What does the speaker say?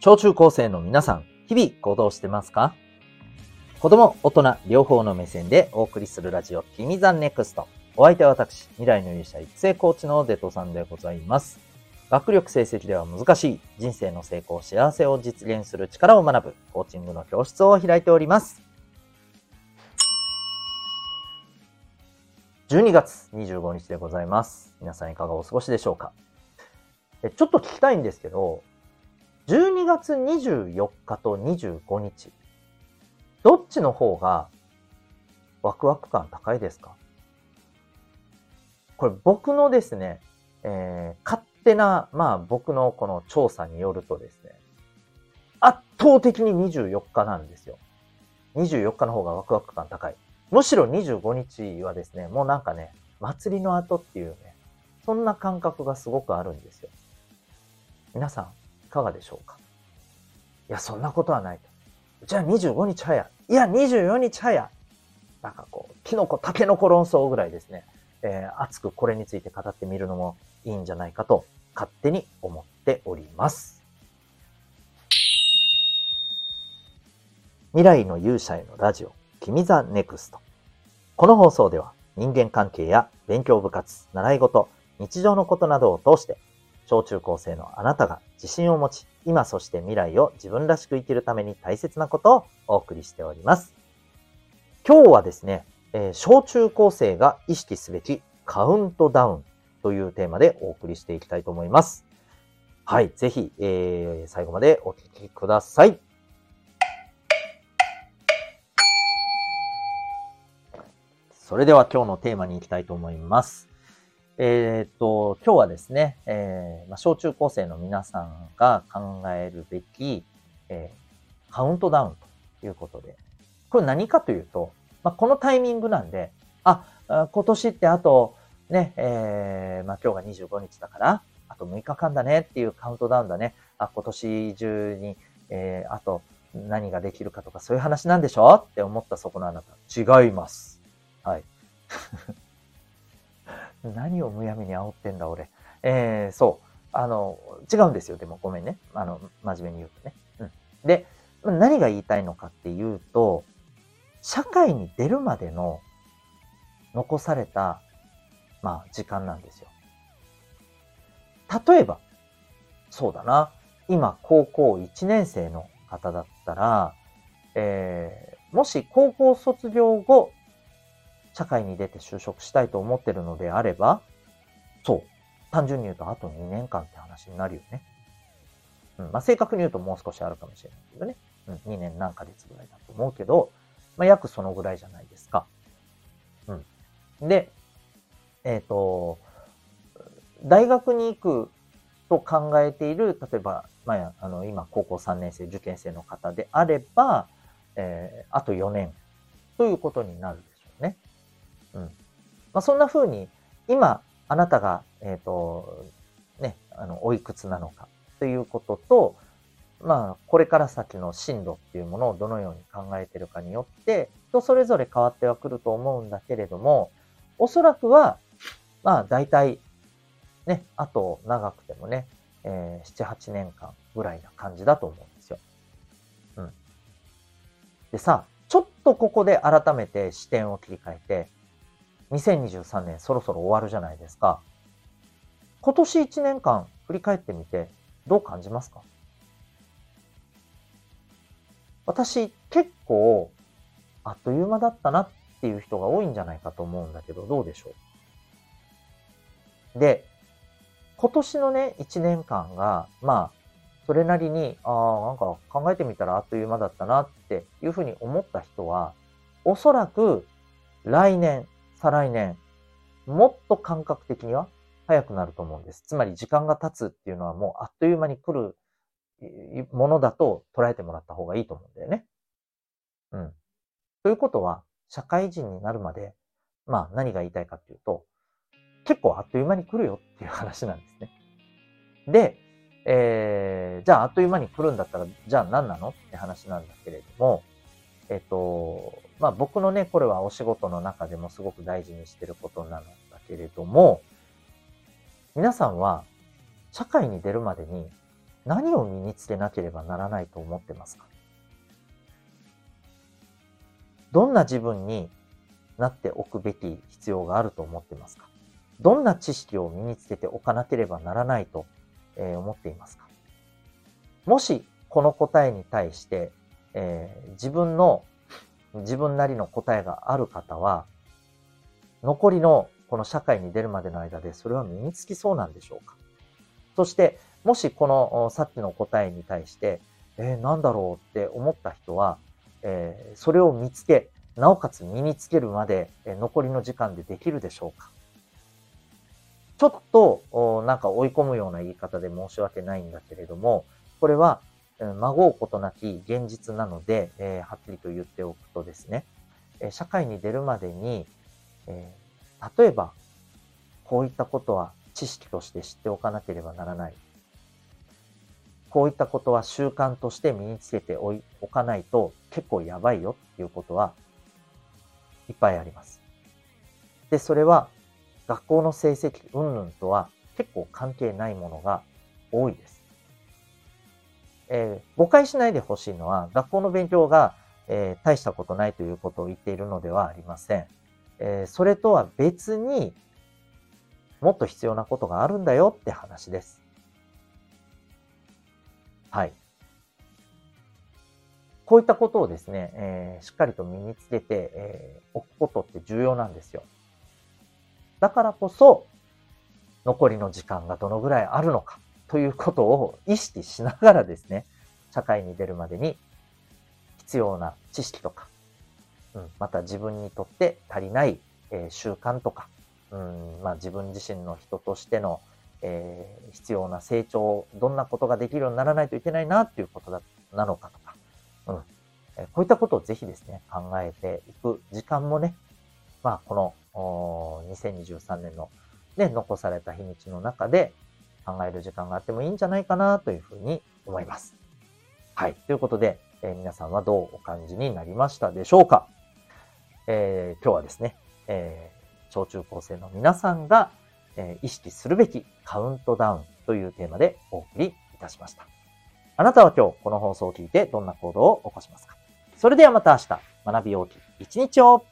小中高生の皆さん、日々行動してますか？子供、大人、両方の目線でお送りするラジオ、君 the NEXT。お相手は私、未来の勇者育成コーチのデトさんでございます。学力成績では難しい人生の成功、幸せを実現する力を学ぶコーチングの教室を開いております。12月25日でございます。皆さんいかがお過ごしでしょうか？ちょっと聞きたいんですけど、12月24日と25日、どっちの方がワクワク感高いですか？これ僕のですね、えー、勝手な、まあ僕のこの調査によるとですね、圧倒的に24日なんですよ。24日の方がワクワク感高い。むしろ25日はですね、もうなんかね、祭りの後っていうね、そんな感覚がすごくあるんですよ。皆さん、いかがでしょうか？いや、そんなことはないと。じゃあ25日早いや、24日早なんかこう、キノコ、タケノコ論争ぐらいですね、えー、熱くこれについて語ってみるのもいいんじゃないかと勝手に思っております。未来の勇者へのラジオ君 the NEXT。この放送では人間関係や勉強部活、習い事、日常のことなどを通して、小中高生のあなたが自信を持ち、今そして未来を自分らしく生きるために大切なことをお送りしております。今日はですね、えー、小中高生が意識すべきカウントダウンというテーマでお送りしていきたいと思います。はい、ぜひ、えー、最後までお聞きください。それでは今日のテーマに行きたいと思います。えっ、と、今日はですね、えーまあ、小中高生の皆さんが考えるべき、えー、カウントダウンということで、これ何かというと、まあ、このタイミングなんで、あ、今年ってあと、ね、えー、まあ、今日が25日だから、あと6日間だねっていうカウントダウンだね。あ、今年中に、えー、あと何ができるかとかそういう話なんでしょ？って思ったそこのあなた。違います。はい。何をむやみに煽ってんだ、俺。えー、そう。あの、違うんですよ。でもごめんね。あの、真面目に言うとね。うん。で、何が言いたいのかっていうと、社会に出るまでの残された、まあ、時間なんですよ。例えば、そうだな。今、高校1年生の方だったら、えー、もし高校卒業後、社会に出て就職したいと思ってるのであれば、そう。単純に言うと、あと2年間って話になるよね。うん。まあ、正確に言うともう少しあるかもしれないけどね。うん。2年何ヶ月ぐらいだと思うけど、まあ、約そのぐらいじゃないですか。うん。で、えっ、ー、と、大学に行くと考えている、例えば、まあ、あの、今、高校3年生、受験生の方であれば、えー、あと4年ということになるでしょうね。うん。まあ、そんな風に、今、あなたが、えっ、ー、と、ね、あの、おいくつなのかということと、まあ、これから先の進路っていうものをどのように考えてるかによって、人それぞれ変わってはくると思うんだけれども、おそらくは、まあ、大体、ね、あと長くてもね、えー、7、8年間ぐらいな感じだと思うんですよ。うん。でさ、ちょっとここで改めて視点を切り替えて、2023年そろそろ終わるじゃないですか。今年1年間振り返ってみてどう感じますか？私結構あっという間だったなっていう人が多いんじゃないかと思うんだけどどうでしょう？で、今年のね、1年間が、まあ、それなりに、ああ、なんか考えてみたらあっという間だったなっていうふうに思った人は、おそらく来年、再来年、もっと感覚的には早くなると思うんです。つまり時間が経つっていうのはもうあっという間に来るものだと捉えてもらった方がいいと思うんだよね。うん。ということは、社会人になるまで、まあ何が言いたいかっていうと、結構あっという間に来るよっていう話なんですね。で、えー、じゃああっという間に来るんだったら、じゃあ何なのって話なんだけれども、えっと、まあ僕のね、これはお仕事の中でもすごく大事にしてることなのだけれども、皆さんは社会に出るまでに何を身につけなければならないと思ってますか？どんな自分になっておくべき必要があると思ってますか？どんな知識を身につけておかなければならないと、思っていますか？もしこの答えに対して、えー、自分の自分なりの答えがある方は、残りのこの社会に出るまでの間でそれは身につきそうなんでしょうか？そして、もしこのさっきの答えに対して、えー、なんだろうって思った人は、えー、それを見つけ、なおかつ身につけるまで、えー、残りの時間でできるでしょうか？ちょっと、なんか追い込むような言い方で申し訳ないんだけれども、これは、まごうことなき現実なので、えー、はっきりと言っておくとですね、え社会に出るまでに、えー、例えば、こういったことは知識として知っておかなければならない。こういったことは習慣として身につけておかないと結構やばいよっていうことはいっぱいあります。で、それは学校の成績云々とは結構関係ないものが多いです。えー、誤解しないでほしいのは、学校の勉強が、えー、大したことないということを言っているのではありません。えー、それとは別にもっと必要なことがあるんだよって話です。はい。こういったことをですね、えー、しっかりと身につけて、えー、おくことって重要なんですよ。だからこそ、残りの時間がどのぐらいあるのかということを意識しながらですね、社会に出るまでに必要な知識とか、うん、また自分にとって足りない、えー、習慣とか、うんまあ、自分自身の人としての、えー、必要な成長、どんなことができるようにならないといけないなっていうことだなのかとか、うんえー、こういったことをぜひですね、考えていく時間もね、まあ、この2023年の、ね、残された日にちの中で考える時間があってもいいんじゃないかなというふうに思います。はい。ということで、えー、皆さんはどうお感じになりましたでしょうか、えー、今日はですね、えー、小中高生の皆さんが、え意識するべきカウントダウンというテーマでお送りいたしました。あなたは今日この放送を聞いてどんな行動を起こしますか？それではまた明日、学び大きい一日を